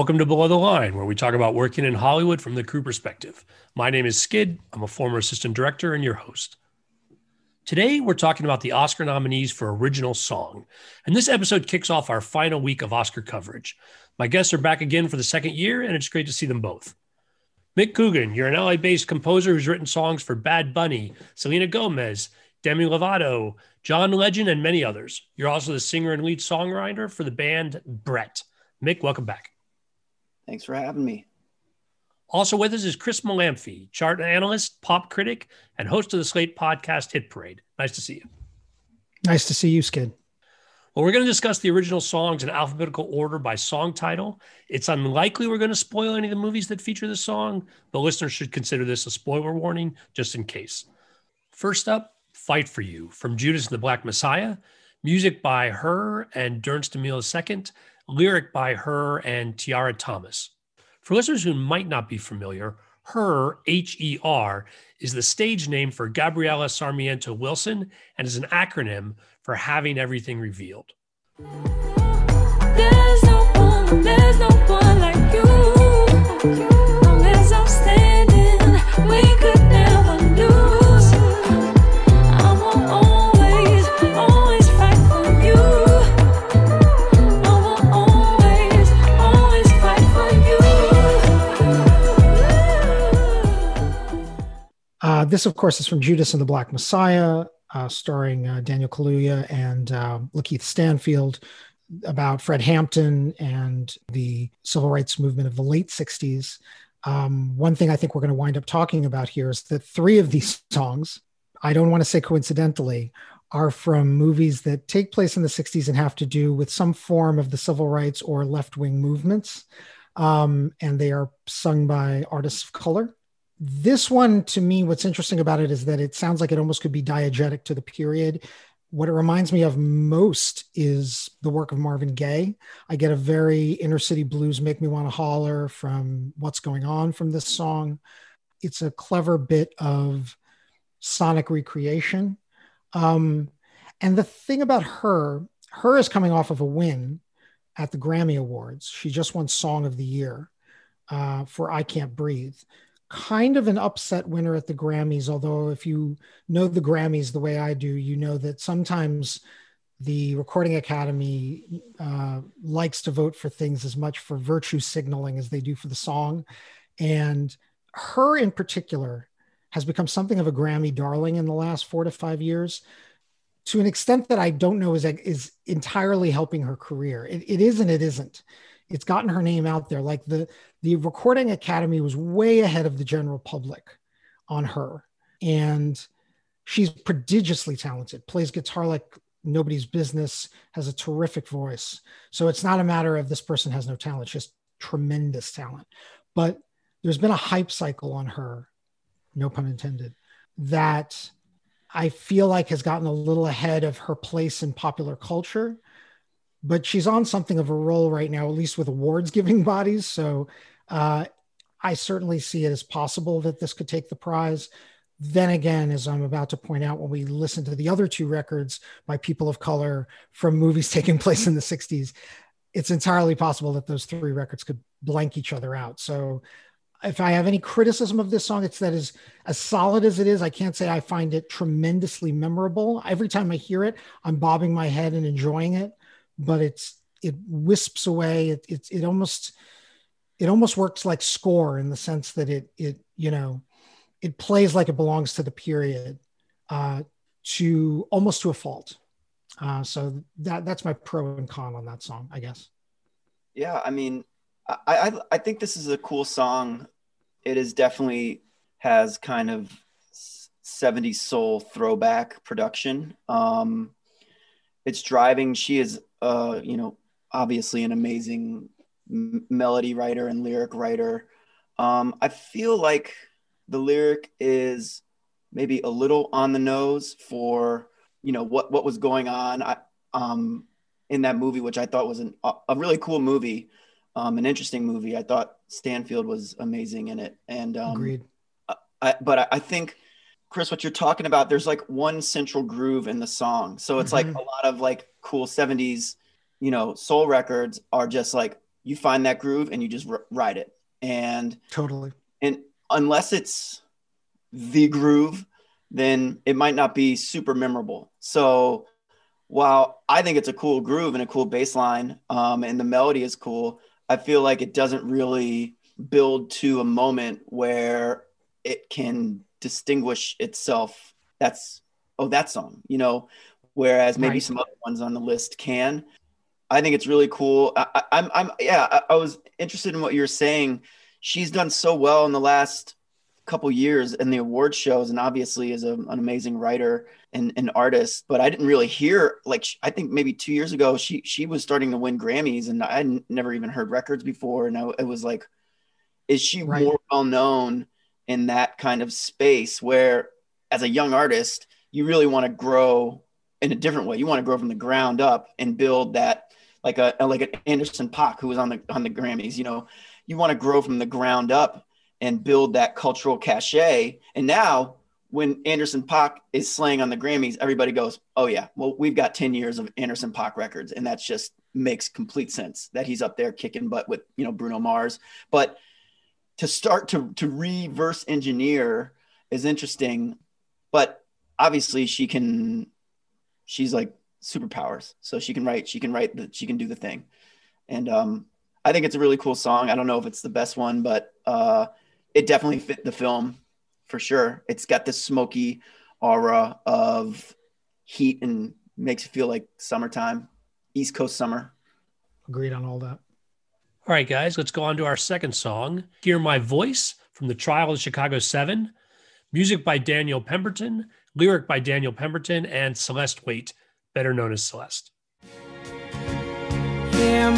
Welcome to Below the Line, where we talk about working in Hollywood from the crew perspective. My name is Skid. I'm a former assistant director and your host. Today, we're talking about the Oscar nominees for Original Song. And this episode kicks off our final week of Oscar coverage. My guests are back again for the second year, and it's great to see them both. Mick Coogan, you're an LA based composer who's written songs for Bad Bunny, Selena Gomez, Demi Lovato, John Legend, and many others. You're also the singer and lead songwriter for the band Brett. Mick, welcome back. Thanks for having me. Also with us is Chris Molanphy, chart analyst, pop critic, and host of the Slate podcast Hit Parade. Nice to see you. Nice to see you, Skid. Well, we're going to discuss the original songs in alphabetical order by song title. It's unlikely we're going to spoil any of the movies that feature the song, but listeners should consider this a spoiler warning just in case. First up, Fight for You from Judas and the Black Messiah, music by her and Dernst Emile II, lyric by her and Tiara Thomas. For listeners who might not be familiar, her, H E R, is the stage name for Gabriela Sarmiento Wilson and is an acronym for having everything revealed. There's no one, there's no one like you. Uh, this, of course, is from Judas and the Black Messiah, uh, starring uh, Daniel Kaluuya and uh, Lakeith Stanfield, about Fred Hampton and the civil rights movement of the late 60s. Um, one thing I think we're going to wind up talking about here is that three of these songs, I don't want to say coincidentally, are from movies that take place in the 60s and have to do with some form of the civil rights or left wing movements. Um, and they are sung by artists of color this one to me what's interesting about it is that it sounds like it almost could be diegetic to the period. What it reminds me of most is the work of marvin gaye. I get a very inner city blues make me want to holler from what's going on from this song. It's a clever bit of sonic recreation. Um, and the thing about her her is coming off of a win at the grammy awards. She just won song of the year uh, for i can't breathe kind of an upset winner at the Grammys. Although, if you know the Grammys the way I do, you know that sometimes the Recording Academy uh, likes to vote for things as much for virtue signaling as they do for the song. And her, in particular, has become something of a Grammy darling in the last four to five years. To an extent that I don't know is is entirely helping her career. It, it is and it isn't it's gotten her name out there. Like the the Recording Academy was way ahead of the general public on her, and she's prodigiously talented. Plays guitar like nobody's business. Has a terrific voice. So it's not a matter of this person has no talent. Just tremendous talent. But there's been a hype cycle on her, no pun intended, that I feel like has gotten a little ahead of her place in popular culture but she's on something of a roll right now, at least with awards giving bodies. So uh, I certainly see it as possible that this could take the prize. Then again, as I'm about to point out, when we listen to the other two records by people of color from movies taking place in the 60s, it's entirely possible that those three records could blank each other out. So if I have any criticism of this song, it's that is as solid as it is. I can't say I find it tremendously memorable. Every time I hear it, I'm bobbing my head and enjoying it but it's it wisps away. It it, it almost it almost works like score in the sense that it it you know it plays like it belongs to the period uh, to almost to a fault. Uh, so that that's my pro and con on that song, I guess. Yeah, I mean, I, I I think this is a cool song. It is definitely has kind of 70s soul throwback production. Um, it's driving. She is uh, you know, obviously an amazing m- melody writer and lyric writer. Um, I feel like the lyric is maybe a little on the nose for you know what what was going on I, um, in that movie, which I thought was an, a really cool movie, um, an interesting movie. I thought Stanfield was amazing in it, and um, agreed. I, but I, I think Chris, what you're talking about, there's like one central groove in the song. So it's mm-hmm. like a lot of like cool 70s, you know, soul records are just like you find that groove and you just r- ride it. And totally. And unless it's the groove, then it might not be super memorable. So while I think it's a cool groove and a cool bass line, um, and the melody is cool, I feel like it doesn't really build to a moment where it can distinguish itself. That's oh that song, you know. Whereas maybe right. some other ones on the list can. I think it's really cool. I, am I'm, I'm, yeah. I, I was interested in what you're saying. She's done so well in the last couple years in the award shows, and obviously is a, an amazing writer and an artist. But I didn't really hear like I think maybe two years ago she she was starting to win Grammys, and I had never even heard records before, and I, it was like, is she right. more well known in that kind of space where, as a young artist, you really want to grow in a different way. You want to grow from the ground up and build that like a like an Anderson .Paak who was on the on the Grammys. You know, you want to grow from the ground up and build that cultural cachet. And now when Anderson .Paak is slaying on the Grammys, everybody goes, "Oh yeah, well we've got 10 years of Anderson .Paak records." And that's just makes complete sense that he's up there kicking butt with, you know, Bruno Mars. But to start to to reverse engineer is interesting, but obviously she can she's like superpowers. So she can write, she can write the she can do the thing. And um I think it's a really cool song. I don't know if it's the best one, but uh it definitely fit the film for sure. It's got this smoky aura of heat and makes it feel like summertime, East Coast summer. Agreed on all that. All right, guys, let's go on to our second song. Hear My Voice from the Trial of Chicago 7. Music by Daniel Pemberton, lyric by Daniel Pemberton, and Celeste Waite, better known as Celeste. Hear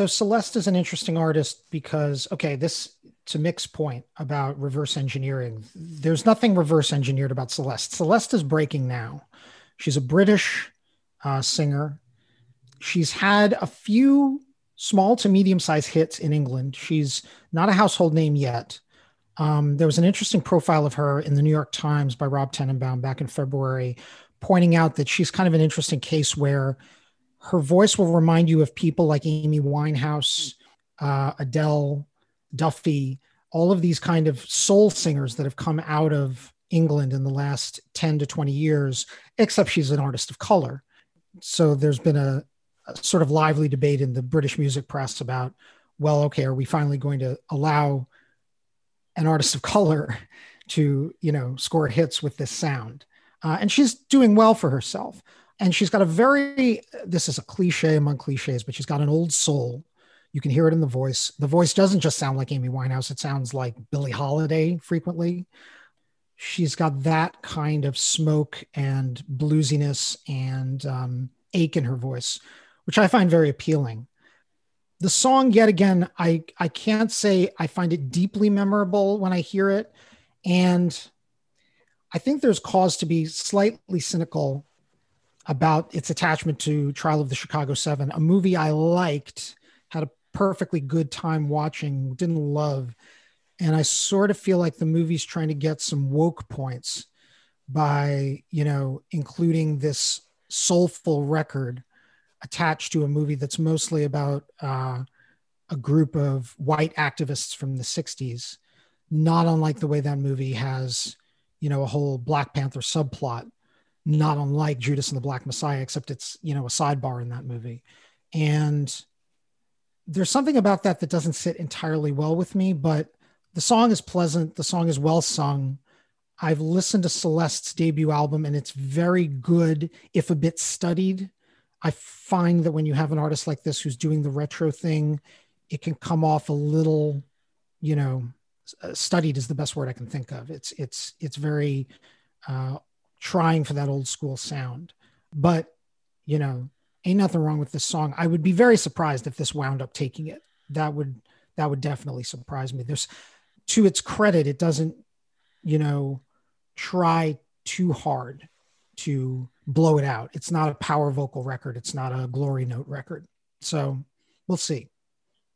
so Celeste is an interesting artist because okay, this to Mick's point about reverse engineering. There's nothing reverse engineered about Celeste. Celeste is breaking now. She's a British uh, singer. She's had a few small to medium sized hits in England. She's not a household name yet. Um, there was an interesting profile of her in the New York Times by Rob Tannenbaum back in February, pointing out that she's kind of an interesting case where her voice will remind you of people like Amy Winehouse, uh, Adele, Duffy, all of these kind of soul singers that have come out of England in the last 10 to 20 years, except she's an artist of color. So there's been a, a sort of lively debate in the British music press about, well, okay, are we finally going to allow an artist of color to, you know, score hits with this sound? Uh, and she's doing well for herself and she's got a very this is a cliche among cliches but she's got an old soul. You can hear it in the voice. The voice doesn't just sound like amy winehouse. It sounds like billie holiday frequently. She's got that kind of smoke and bluesiness and um, ache in her voice which i find very appealing. The song yet again i i can't say i find it deeply memorable when i hear it. And i think there's cause to be slightly cynical about its attachment to Trial of the Chicago Seven, a movie I liked, had a perfectly good time watching, didn't love. And I sort of feel like the movie's trying to get some woke points by, you know, including this soulful record attached to a movie that's mostly about uh, a group of white activists from the 60s, not unlike the way that movie has, you know, a whole Black Panther subplot not unlike Judas and the Black Messiah, except it's, you know, a sidebar in that movie. And there's something about that that doesn't sit entirely well with me, but the song is pleasant. The song is well sung. I've listened to Celeste's debut album and it's very good, if a bit studied. I find that when you have an artist like this who's doing the retro thing, it can come off a little, you know, studied is the best word I can think of. It's it's it's very uh, trying for that old school sound. But, you know, ain't nothing wrong with this song. I would be very surprised if this wound up taking it. That would that would definitely surprise me. There's to its credit, it doesn't, you know, try too hard to blow it out. It's not a power vocal record. It's not a glory note record. So we'll see.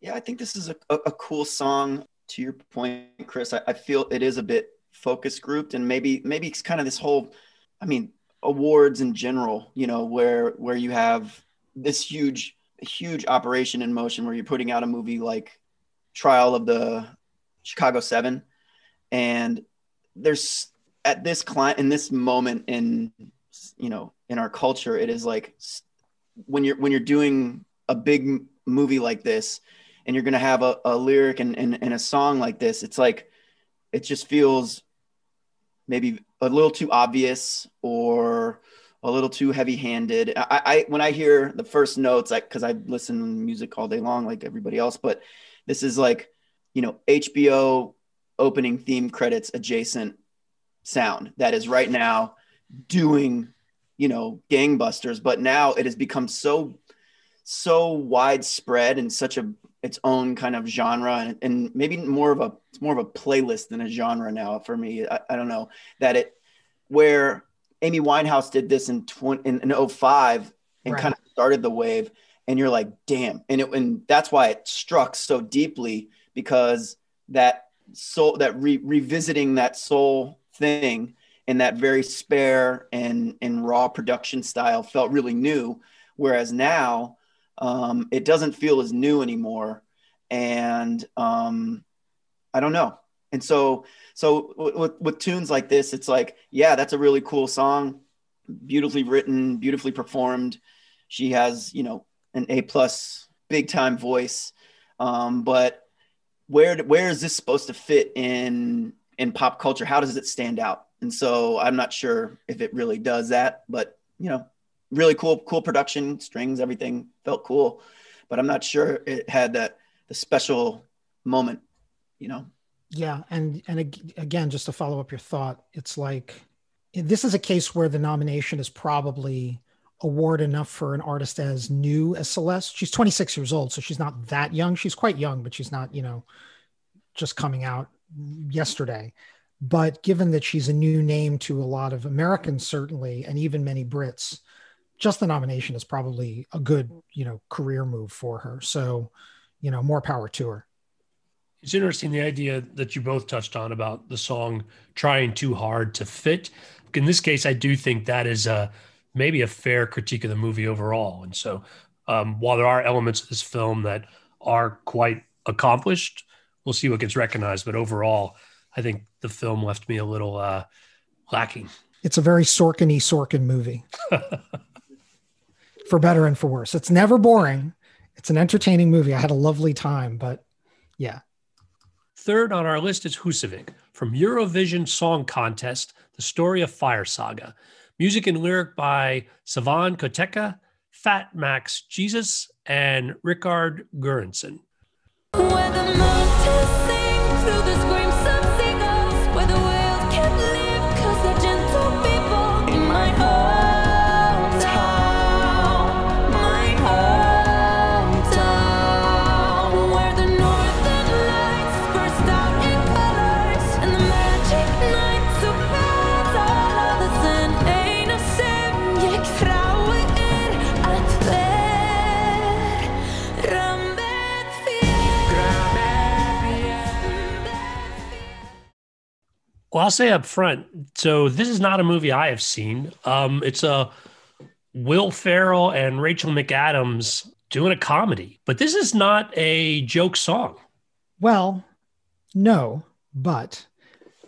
Yeah, I think this is a, a, cool song. To your point, Chris, I, I feel it is a bit focus grouped and maybe maybe it's kind of this whole i mean awards in general you know where where you have this huge huge operation in motion where you're putting out a movie like trial of the chicago seven. And there's at this client in this moment in you know in our culture it is like when you're when you're doing a big movie like this and you're going to have a, a lyric and, and, and a song like this it's like it just feels maybe a little too obvious or a little too heavy-handed. I, I when I hear the first notes, like because I listen to music all day long, like everybody else, but this is like you know HBO opening theme credits adjacent sound that is right now doing you know gangbusters, but now it has become so so widespread and such a its own kind of genre and, and maybe more of a it's more of a playlist than a genre now for me. I, I don't know that it where Amy Winehouse did this in 20, in, in 05 and right. kind of started the wave and you're like damn and it and that's why it struck so deeply because that soul that re- revisiting that soul thing in that very spare and and raw production style felt really new whereas now um, it doesn't feel as new anymore. And um, I don't know. And so, so with, with tunes like this, it's like, yeah, that's a really cool song, beautifully written, beautifully performed. She has, you know, an A plus big time voice. Um, but where where is this supposed to fit in in pop culture? How does it stand out? And so I'm not sure if it really does that, but you know, really cool, cool production, strings, everything felt cool, but I'm not sure it had that the special moment, you know. Yeah, and and again, just to follow up your thought, it's like this is a case where the nomination is probably award enough for an artist as new as Celeste. She's 26 years old, so she's not that young. She's quite young, but she's not, you know, just coming out yesterday. But given that she's a new name to a lot of Americans, certainly, and even many Brits, just the nomination is probably a good, you know, career move for her. So, you know, more power to her. It's interesting the idea that you both touched on about the song trying too hard to fit. In this case, I do think that is a maybe a fair critique of the movie overall. And so, um, while there are elements of this film that are quite accomplished, we'll see what gets recognized. But overall, I think the film left me a little uh, lacking. It's a very Sorkin-y Sorkin movie. for better and for worse. It's never boring. It's an entertaining movie. I had a lovely time, but yeah. Third on our list is Husavik from Eurovision Song Contest, The Story of Fire Saga. Music and lyric by Savan Kotecha, Fat Max Gsus, and Rickard Göransson. Well, I'll say up front. So this is not a movie I have seen. Um, it's a Will Ferrell and Rachel McAdams doing a comedy, but this is not a joke song. Well, no, but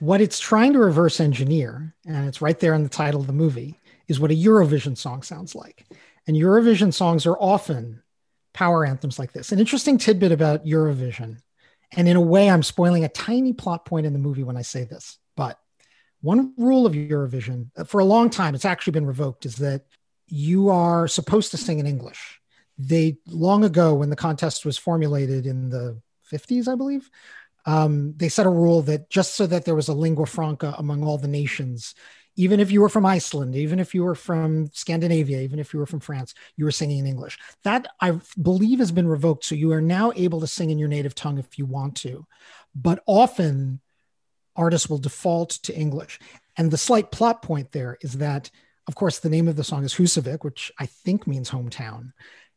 what it's trying to reverse engineer, and it's right there in the title of the movie, is what a Eurovision song sounds like. And Eurovision songs are often power anthems like this. An interesting tidbit about Eurovision, and in a way, I'm spoiling a tiny plot point in the movie when I say this. One rule of Eurovision, uh, for a long time, it's actually been revoked, is that you are supposed to sing in English. They long ago, when the contest was formulated in the 50s, I believe, um, they set a rule that just so that there was a lingua franca among all the nations, even if you were from Iceland, even if you were from Scandinavia, even if you were from France, you were singing in English. That I believe has been revoked. So you are now able to sing in your native tongue if you want to. but often artists will default to English. And the slight plot point there is that, of course, the name of the song is Husavik, which I think means hometown.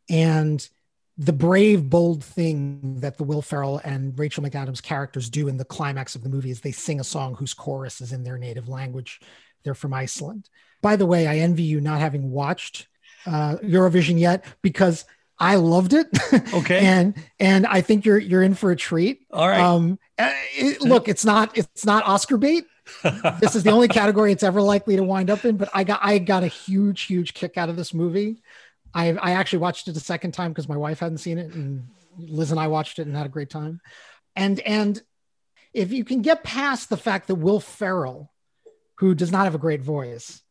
And the brave, bold thing that the Will Ferrell and Rachel McAdams characters do in the climax of the movie is they sing a song whose chorus is in their native language. They're from Iceland. By the way, I envy you not having watched uh, Eurovision yet because I loved it. Okay. and and I think you're you're in for a treat. All right. Um, uh, it, look, it's not it's not Oscar bait. this is the only category it's ever likely to wind up in. But I got I got a huge huge kick out of this movie. I I actually watched it a second time because my wife hadn't seen it, and Liz and I watched it and had a great time. And and if you can get past the fact that Will Ferrell, who does not have a great voice,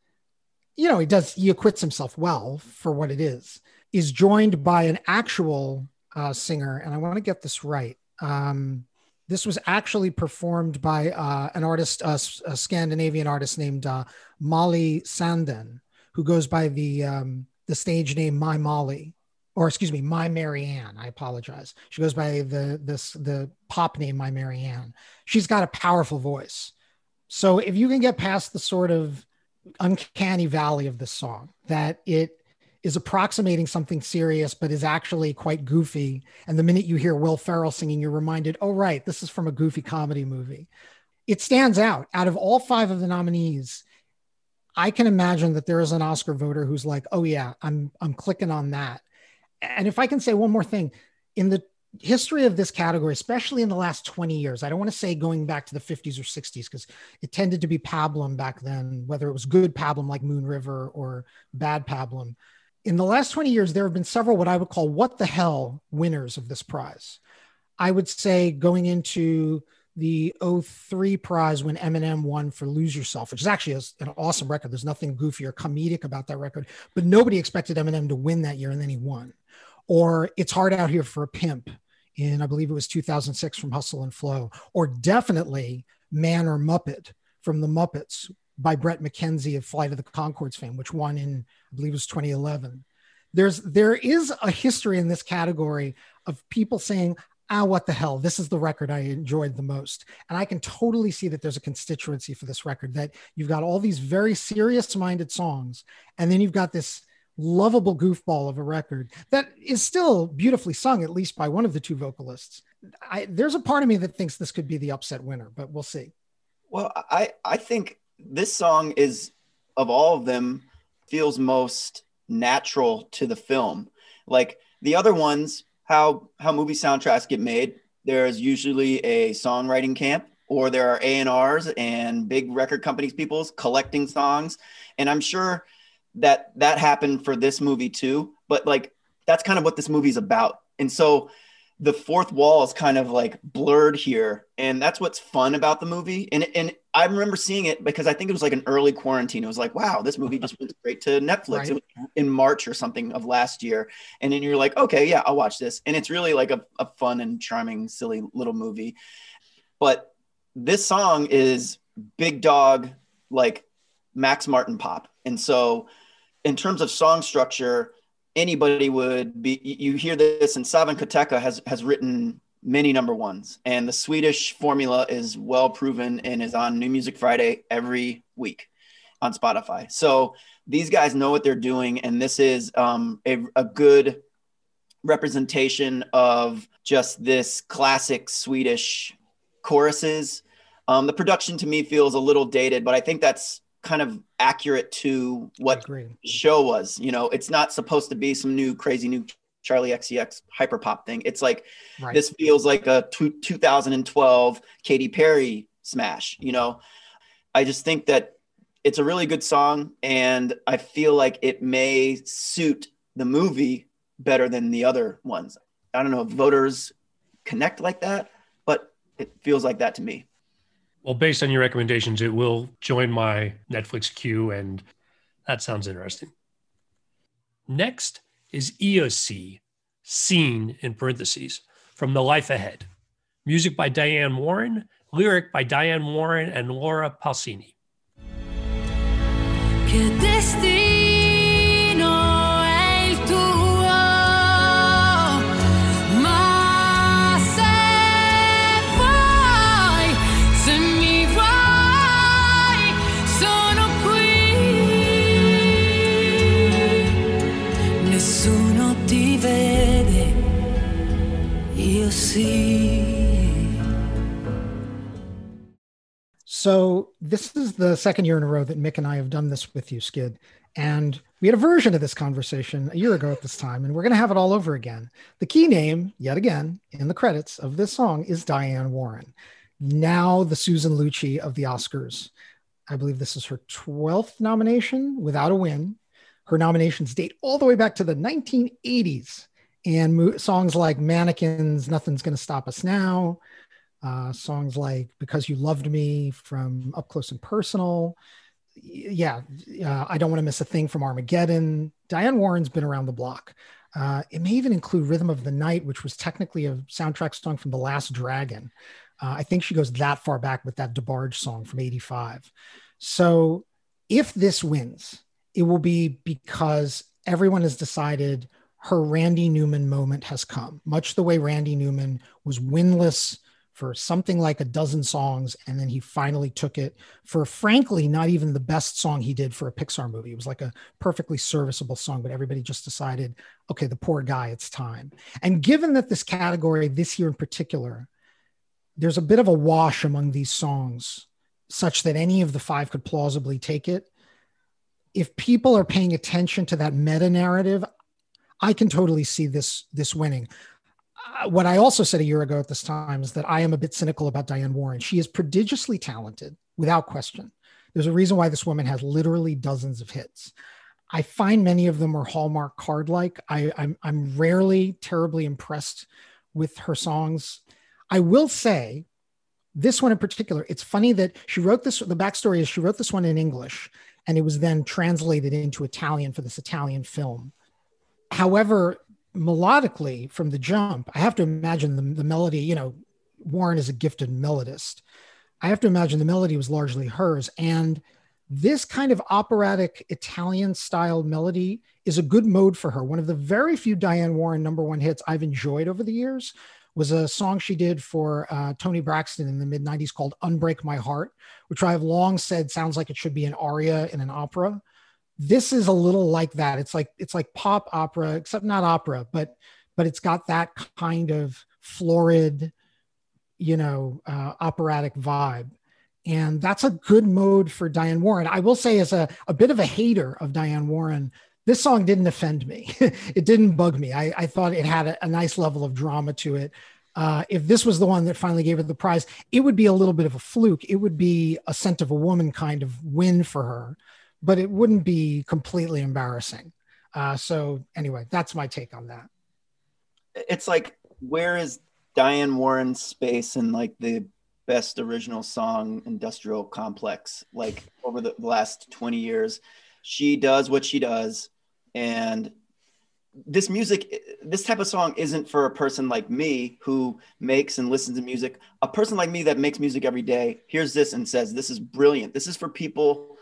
you know he does he acquits himself well for what it is, is joined by an actual uh, singer, and I want to get this right. Um, this was actually performed by uh, an artist, a Scandinavian artist named uh, Molly Sandén, who goes by the um, the stage name My Molly, or excuse me, My Marianne. I apologize. She goes by the this the pop name My Marianne. She's got a powerful voice. So if you can get past the sort of uncanny valley of this song, that it is approximating something serious, but is actually quite goofy. And the minute you hear Will Ferrell singing, you're reminded, oh, right, this is from a goofy comedy movie. It stands out. Out of all five of the nominees, I can imagine that there is an Oscar voter who's like, oh, yeah, I'm, I'm clicking on that. And if I can say one more thing, in the history of this category, especially in the last 20 years, I don't want to say going back to the 50s or 60s because it tended to be pablum back then, whether it was good pablum like Moon River or bad pablum in the last 20 years, there have been several what I would call what the hell winners of this prize. I would say going into the 03 prize when Eminem won for Lose Yourself, which is actually an awesome record. There's nothing goofy or comedic about that record, but nobody expected Eminem to win that year and then he won. Or It's Hard Out Here for a Pimp in, I believe it was 2006 from Hustle and Flow, or definitely Man or Muppet from the Muppets by Bret McKenzie of Flight of the Conchords fame, which won in, I believe it was 2011. There's there is a history in this category of people saying, ah, what the hell? This is the record I enjoyed the most. And I can totally see that there's a constituency for this record that you've got all these very serious minded songs, and then you've got this lovable goofball of a record that is still beautifully sung, at least by one of the two vocalists. I, there's a part of me that thinks this could be the upset winner, but we'll see. Well, I, I think this song is of all of them feels most natural to the film. Like the other ones, how how movie soundtracks get made, there's usually a songwriting camp or there are A&Rs and big record companies people's collecting songs and I'm sure that that happened for this movie too, but like that's kind of what this movie's about. And so the fourth wall is kind of like blurred here and that's what's fun about the movie and and i remember seeing it because i think it was like an early quarantine. It was like wow this movie just went straight to netflix. Right. in march or something of last year and then you're like okay yeah i'll watch this and it's really like a, a fun and charming silly little movie. But this song is big dog like max martin pop and so in terms of song structure anybody would be you hear this and Savan Kotecha has has written many number ones and the Swedish formula is well proven and is on New Music Friday every week on Spotify. So these guys know what they're doing and this is um, a, a good representation of just this classic Swedish choruses. Um, the production to me feels a little dated, but I think that's kind of accurate to what show was. You know, it's not supposed to be some new crazy new Charli XCX hyper pop thing. It's like right. this feels like a t- 2012 Katy Perry smash. You know, I just think that it's a really good song, and I feel like it may suit the movie better than the other ones. I don't know if voters connect like that, but it feels like that to me. Well, based on your recommendations, it will join my Netflix queue, and that sounds interesting. Next is EOC, Seen in parentheses, from The Life Ahead. Music by Diane Warren, lyric by Diane Warren and Laura Pausini. see. So, this is the second year in a row that Mick and I have done this with you, Skid. And we had a version of this conversation a year ago at this time, and we're going to have it all over again. The key name, yet again, in the credits of this song is Diane Warren, now the Susan Lucci of the Oscars. I believe this is her 12th nomination without a win. Her nominations date all the way back to the 1980s. And mo- songs like Mannequins, Nothing's Gonna Stop Us Now, uh, songs like Because You Loved Me from Up Close and Personal. Yeah, uh, I Don't Want to Miss a Thing from Armageddon. Diane Warren's been around the block. Uh, it may even include Rhythm of the Night, which was technically a soundtrack song from The Last Dragon. Uh, I think she goes that far back with that DeBarge song from 85. So if this wins, it will be because everyone has decided her Randy Newman moment has come, much the way Randy Newman was winless for something like a dozen songs. And then he finally took it for, frankly, not even the best song he did for a Pixar movie. It was like a perfectly serviceable song, but everybody just decided, okay, the poor guy, it's time. And given that this category this year in particular, there's a bit of a wash among these songs such that any of the five could plausibly take it. If people are paying attention to that meta narrative, I can totally see this this winning. Uh, what I also said a year ago at this time is that I am a bit cynical about Diane Warren. She is prodigiously talented, without question. There's a reason why this woman has literally dozens of hits. I find many of them are Hallmark card like. I'm, I'm rarely terribly impressed with her songs. I will say, this one in particular, it's funny that she wrote this. The backstory is she wrote this one in English and it was then translated into Italian for this Italian film. However, melodically from the jump, I have to imagine the, the melody, you know, Warren is a gifted melodist. I have to imagine the melody was largely hers. And this kind of operatic Italian style melody is a good mode for her. One of the very few Diane Warren number one hits I've enjoyed over the years was a song she did for uh, Toni Braxton in the mid 90s called Unbreak My Heart, which I have long said sounds like it should be an aria in an opera this is a little like that. It's like it's like pop opera except not opera but but it's got that kind of florid you know uh, operatic vibe. And that's a good mode for diane warren. I will say as a, a bit of a hater of diane warren this song didn't offend me. It didn't bug me. I, I thought it had a, a nice level of drama to it. Uh, if this was the one that finally gave her the prize, it would be a little bit of a fluke. It would be a scent of a woman kind of win for her but it wouldn't be completely embarrassing. Uh, so anyway, that's my take on that. It's like, where is Diane Warren's space in like the best original song industrial complex? Like over the last 20 years, she does what she does. And this music, this type of song isn't for a person like me who makes and listens to music. A person like me that makes music every day hears this and says, This is brilliant. This is for people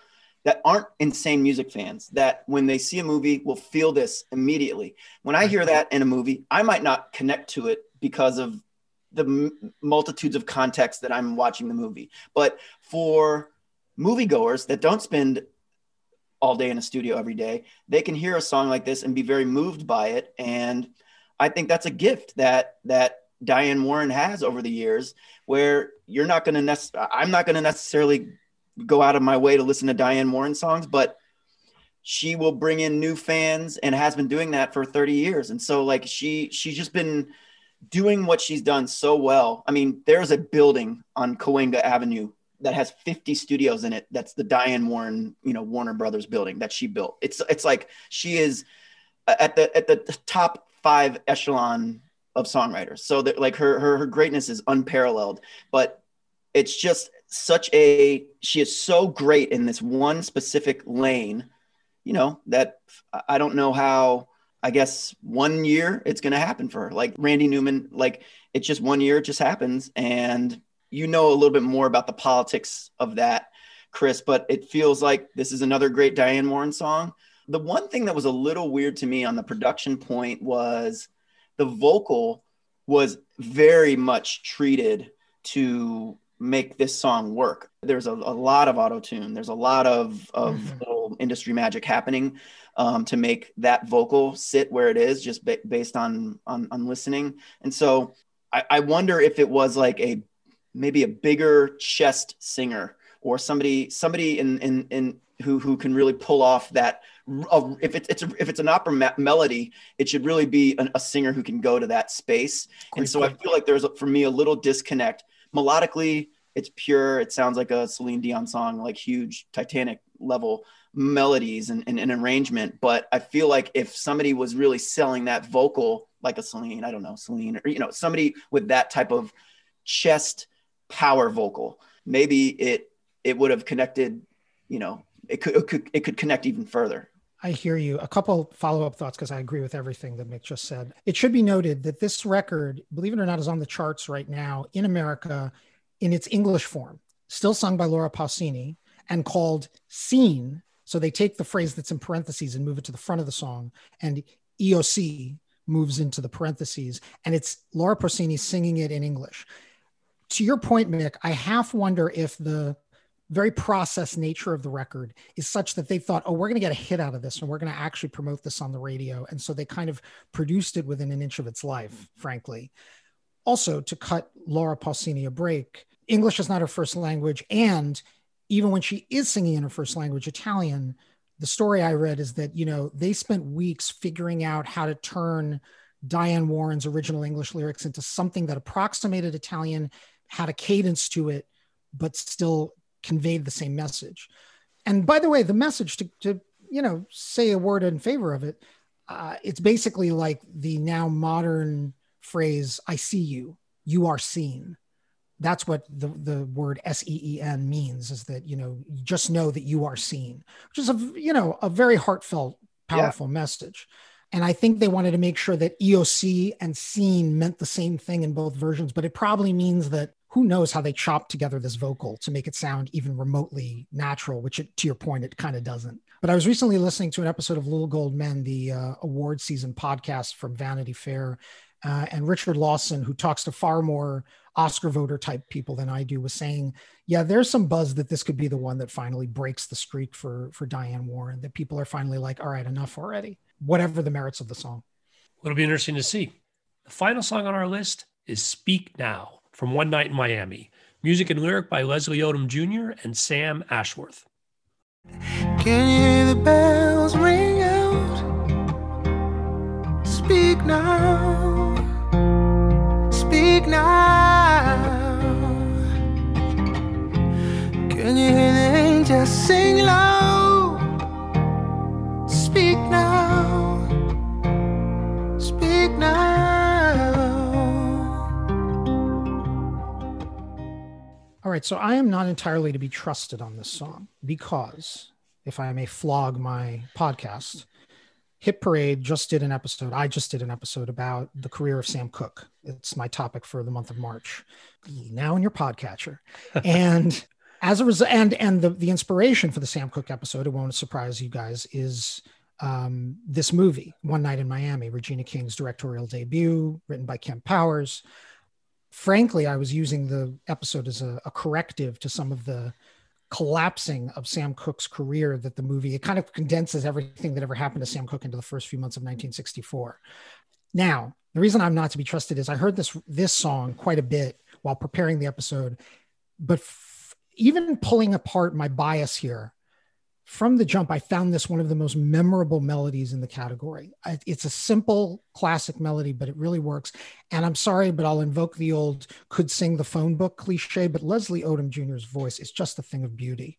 that aren't insane music fans that when they see a movie will feel this immediately. When I hear that in a movie, I might not connect to it because of the m- multitudes of context that I'm watching the movie. But for moviegoers that don't spend all day in a studio every day, they can hear a song like this and be very moved by it. And I think that's a gift that that Diane Warren has over the years, where you're not going to necessarily, I'm not going to necessarily go out of my way to listen to Diane Warren songs, but she will bring in new fans and has been doing that for 30 years. And so like she she's just been doing what she's done so well. I mean, there's a building on Cahuenga Avenue that has 50 studios in it. That's the Diane Warren, you know, Warner Brothers building that she built. It's it's like she is at the at the top 5 echelon of songwriters. So that like her, her her greatness is unparalleled, but it's just such a she is so great in this one specific lane you know that i don't know how i guess one year it's going to happen for her. Like randy newman like it's just one year it just happens. And you know a little bit more about the politics of that chris but it feels like this is another great diane warren song. The one thing that was a little weird to me on the production point was the vocal was very much treated to make this song work. There's a, a lot of auto tune. There's a lot of of mm-hmm. industry magic happening um, to make that vocal sit where it is, just ba- based on, on on listening. And so I, I wonder if it was like a maybe a bigger chest singer or somebody somebody in in in who who can really pull off that uh, if it's, it's a, if it's an opera me- melody it should really be an, a singer who can go to that space Great and so point. i feel like there's a, for me a little disconnect melodically it's pure. It sounds like a celine dion song like huge titanic level melodies and, and, and arrangement. But i feel like if somebody was really selling that vocal like a celine i don't know celine or you know somebody with that type of chest power vocal maybe it it would have connected you know it could, it could it could connect even further I hear you. A couple follow up thoughts because I agree with everything that Mick just said. It should be noted that this record, believe it or not, is on the charts right now in America in its English form, still sung by Laura Pausini and called Seen. So they take the phrase that's in parentheses and move it to the front of the song, and Io sì moves into the parentheses, and it's Laura Pausini singing it in English. To your point, Mick, I half wonder if the very process nature of the record is such that they thought, oh, we're going to get a hit out of this and we're going to actually promote this on the radio. And so they kind of produced it within an inch of its life, frankly. Also, to cut Laura Pausini a break, English is not her first language. And even when she is singing in her first language, Italian, the story I read is that, you know, they spent weeks figuring out how to turn Diane Warren's original English lyrics into something that approximated Italian, had a cadence to it, but still conveyed the same message. And by the way, the message to, to you know, say a word in favor of it, uh, it's basically like the now modern phrase, I see you, you are seen. That's what the, the word S-E-E-N means is that, you know, you just know that you are seen, which is a, you know, a very heartfelt, powerful yeah. message. And I think they wanted to make sure that Io sì and seen meant the same thing in both versions, but it probably means that who knows how they chopped together this vocal to make it sound even remotely natural, which it, to your point, it kind of doesn't. But I was recently listening to an episode of Little Gold Men, the uh, award season podcast from Vanity Fair. Uh, and Richard Lawson, who talks to far more Oscar voter type people than I do, was saying, "Yeah, there's some buzz that this could be the one that finally breaks the streak for for Diane Warren. That people are finally like, all right, enough already. Whatever the merits of the song." It'll be interesting to see. The final song on our list is "Speak Now." From One Night in Miami. Music and lyric by Leslie Odom Jr. and Sam Ashworth. Right, so I am not entirely to be trusted on this song because, if I may flog my podcast, Hit Parade just did an episode. I just did an episode about the career of Sam Cooke. It's my topic for the month of March. Now in your podcatcher, and as a result, and and the the inspiration for the Sam Cooke episode, it won't surprise you guys, is um, this movie, One Night in Miami, Regina King's directorial debut, written by Kemp Powers frankly, I was using the episode as a, a, corrective to some of the collapsing of Sam Cooke's career that the movie it kind of condenses everything that ever happened to Sam Cooke into the first few months of 1964. Now, the reason I'm not to be trusted is I heard this this song quite a bit while preparing the episode, but f- even pulling apart my bias here, from the jump, I found this one of the most memorable melodies in the category. It's a simple classic melody, but it really works. And I'm sorry, but I'll invoke the old could sing the phone book cliche, but Leslie Odom Jr.'s voice is just a thing of beauty.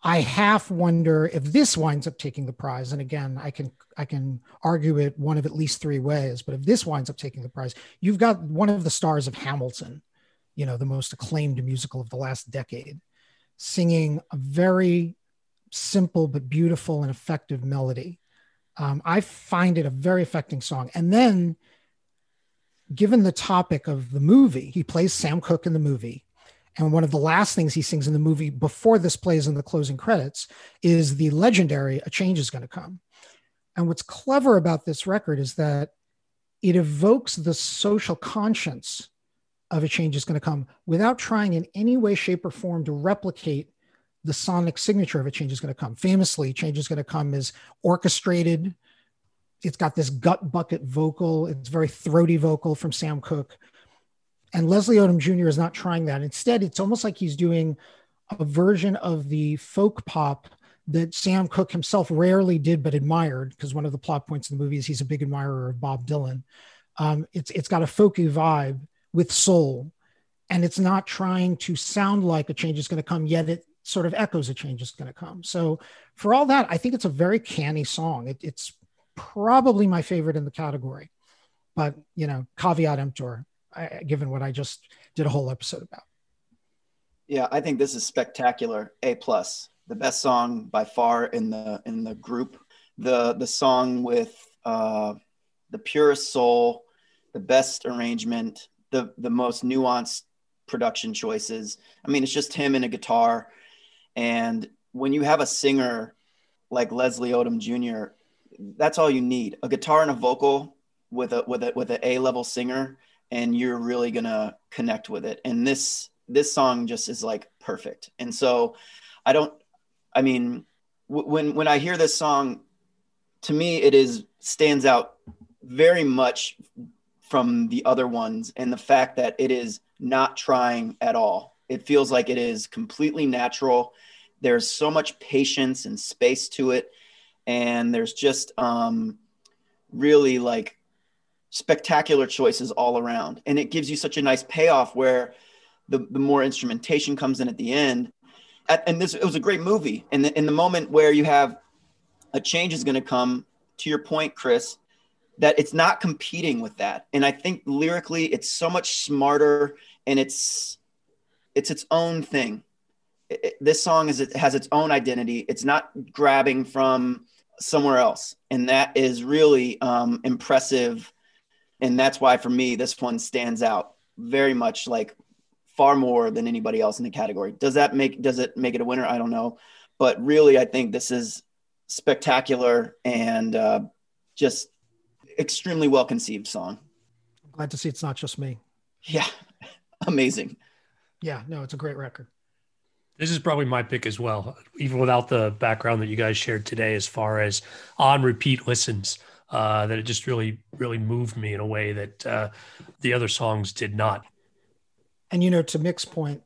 I half wonder if this winds up taking the prize. And again, I can I can argue it one of at least three ways, but if this winds up taking the prize, you've got one of the stars of Hamilton, you know, the most acclaimed musical of the last decade, singing a very simple but beautiful and effective melody. Um, I find it a very affecting song. And then, given the topic of the movie, he plays Sam Cooke in the movie. And one of the last things he sings in the movie before this plays in the closing credits is the legendary A Change is Going to Come. And what's clever about this record is that it evokes the social conscience of A Change is Going to Come without trying in any way, shape, or form to replicate the sonic signature of a change is going to come. Famously, change is going to come is orchestrated. It's got this gut bucket vocal. It's very throaty vocal from Sam Cooke. And Leslie Odom Jr. is not trying that. Instead, it's almost like he's doing a version of the folk pop that Sam Cooke himself rarely did but admired because one of the plot points in the movie is he's a big admirer of Bob Dylan. Um, it's it's got a folky vibe with soul, and it's not trying to sound like a change is going to come, yet it sort of echoes a change is going to come. So for all that, I think it's a very canny song. It, it's probably my favorite in the category, but you know, caveat emptor, I, given what I just did a whole episode about. Yeah, I think this is spectacular. A plus, the best song by far in the in the group. The the song with uh, the purest soul, the best arrangement, the the most nuanced production choices. I mean, it's just him and a guitar, and when you have a singer like Leslie Odom Jr., that's all you need: a guitar and a vocal with a with a with an A level singer, and you're really gonna connect with it. And this this song just is like perfect. And so I don't, I mean, w- when, when I hear this song, to me, it is stands out very much from the other ones and the fact that it is not trying at all. It feels like it is completely natural. There's so much patience and space to it. And there's just um, really like spectacular choices all around. And it gives you such a nice payoff where the, the more instrumentation comes in at the end. At, and this it was a great movie. And in, in the moment where you have a change is going to come, to your point, Chris, that it's not competing with that. And I think lyrically, it's so much smarter and it's it's its own thing. It, it, this song is it has its own identity. It's not grabbing from somewhere else, and that is really um, impressive. And that's why, for me, this one stands out very much. Like far more than anybody else in the category. Does that make does it make it a winner? I don't know, but really, I think this is spectacular and uh, just extremely well conceived song. I'm glad to see it's not just me. Yeah, amazing. Yeah, no, it's a great record. This is probably my pick as well, even without the background that you guys shared today, as far as on repeat listens. Uh, that it just really, really moved me in a way that uh, the other songs did not and you know to mick's point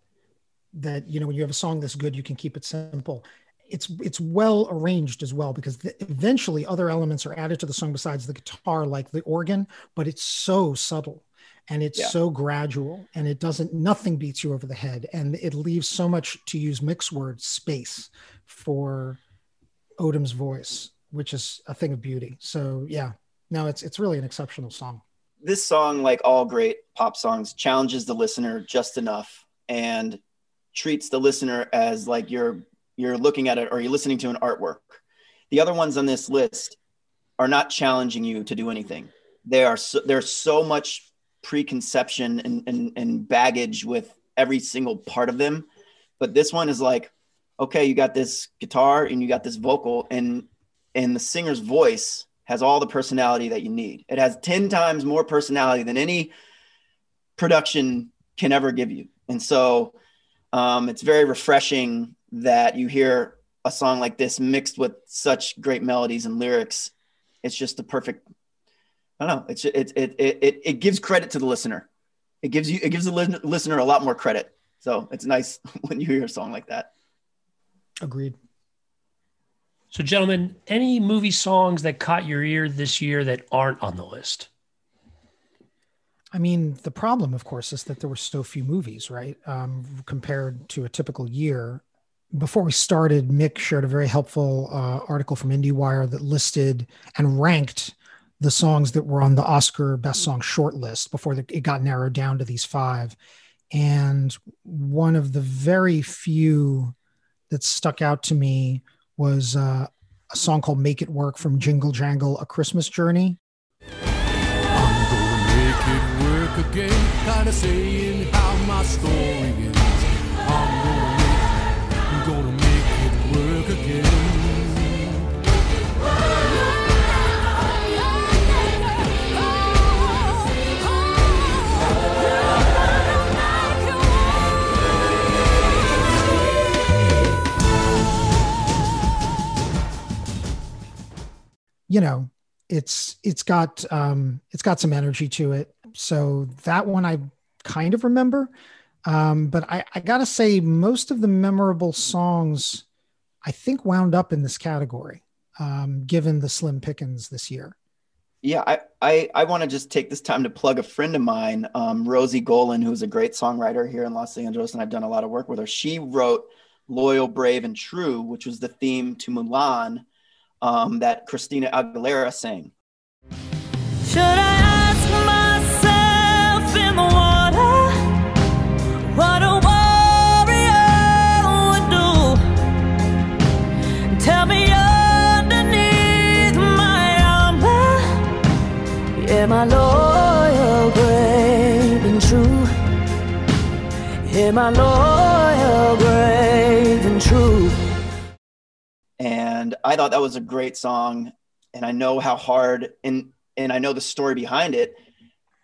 that you know when you have a song this good you can keep it simple it's it's well arranged as well because the, eventually other elements are added to the song besides the guitar like the organ but it's so subtle and it's yeah. so gradual and it doesn't nothing beats you over the head and it leaves so much to use Mick's words space for odom's voice which is a thing of beauty so yeah no it's it's really an exceptional song this song, like all great pop songs, challenges the listener just enough and treats the listener as like you're you're looking at it or you're listening to an artwork. The other ones on this list are not challenging you to do anything. They are so, there's so much preconception and, and, and baggage with every single part of them. But this one is like, okay, you got this guitar and you got this vocal and and the singer's voice has all the personality that you need. It has 10 times more personality than any production can ever give you. And so um, it's very refreshing that you hear a song like this mixed with such great melodies and lyrics. It's just the perfect, I don't know. It's, it, it, it, it gives credit to the listener. It gives you, it gives the listener a lot more credit. So it's nice when you hear a song like that. Agreed. So, gentlemen, any movie songs that caught your ear this year that aren't on the list? I mean, the problem, of course, is that there were so few movies, right? Um, compared to a typical year. Before we started, Mick shared a very helpful uh, article from IndieWire that listed and ranked the songs that were on the Oscar Best Song shortlist before the, it got narrowed down to these five. And one of the very few that stuck out to me was uh, a song called Make It Work from Jingle Jangle, A Christmas Journey. I'm gonna make it work again, kind of saying how my story you know, it's it's got um, it's got some energy to it. So that one I kind of remember. Um, but I, I got to say, most of the memorable songs, I think, wound up in this category, um, given the slim pickings this year. Yeah, I I, I want to just take this time to plug a friend of mine, um, Rosi Golan, who's a great songwriter here in Los Angeles, and I've done a lot of work with her. She wrote "Loyal, Brave, and True," which was the theme to Mulan um, that Christina Aguilera sang. Should I ask myself in the water what a warrior would do? Tell me Am I loyal, brave, and true? Am I loyal, brave, and true? And I thought that was a great song. And I know how hard and and I know the story behind it.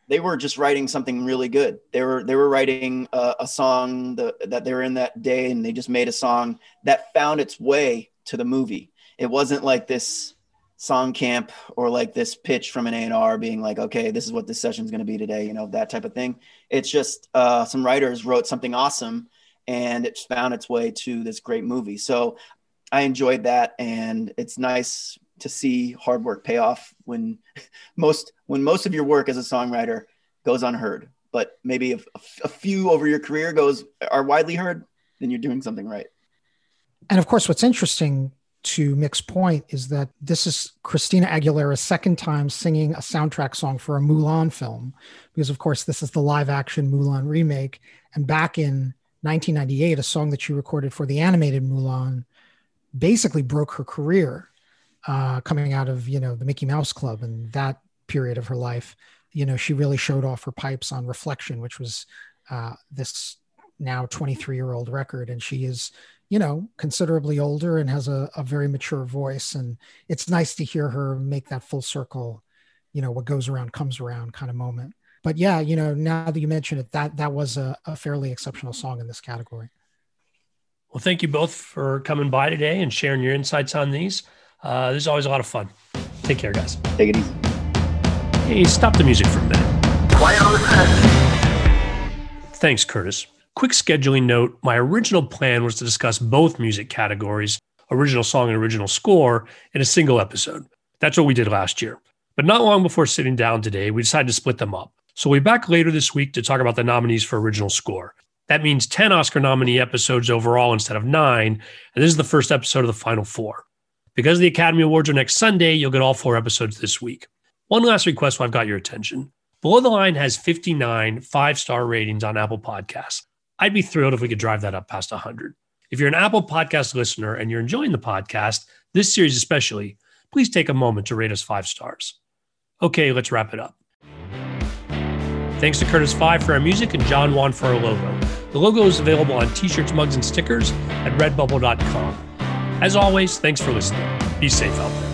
They were just writing something really good. They were they were writing a, a song the, that they were in that day, and they just made a song that found its way to the movie. It wasn't like this song camp or like this pitch from an A&R being like, okay, this is what this session is going to be today, you know, that type of thing. It's just uh, some writers wrote something awesome and it found its way to this great movie. So I enjoyed that. And it's nice to see hard work pay off when most, when most of your work as a songwriter goes unheard, but maybe if a few over your career goes are widely heard, then you're doing something right. And of course, what's interesting to Mick's point is that this is Christina Aguilera's second time singing a soundtrack song for a Mulan film, because of course this is the live action Mulan remake. And back in 1998, a song that she recorded for the animated Mulan basically broke her career, uh, coming out of you know the Mickey Mouse Club and that period of her life. You know, she really showed off her pipes on Reflection, which was uh, this now 23 year old record, and she is you know, considerably older and has a, a very mature voice. And it's nice to hear her make that full circle, you know, what goes around comes around kind of moment. But yeah, you know, now that you mention it, that that was a, a fairly exceptional song in this category. Well, thank you both for coming by today and sharing your insights on these. Uh, this is always a lot of fun. Take care, guys. Take it easy. Hey, stop the music for a minute. Quiet on the set. Thanks, Curtis. Quick scheduling note my original plan was to discuss both music categories, original song and original score, in a single episode. That's what we did last year. But not long before sitting down today, we decided to split them up. So we'll be back later this week to talk about the nominees for original score. That means 10 Oscar nominee episodes overall instead of nine. And this is the first episode of the final four. Because the Academy Awards are next Sunday, you'll get all four episodes this week. One last request while I've got your attention. Below the Line has 59 five star ratings on Apple Podcasts. I'd be thrilled if we could drive that up past 100. If you're an Apple Podcast listener and you're enjoying the podcast, this series especially, please take a moment to rate us five stars. Okay, let's wrap it up. Thanks to Curtis Five for our music and John Wan for our logo. The logo is available on t shirts, mugs, and stickers at redbubble.com. As always, thanks for listening. Be safe out there.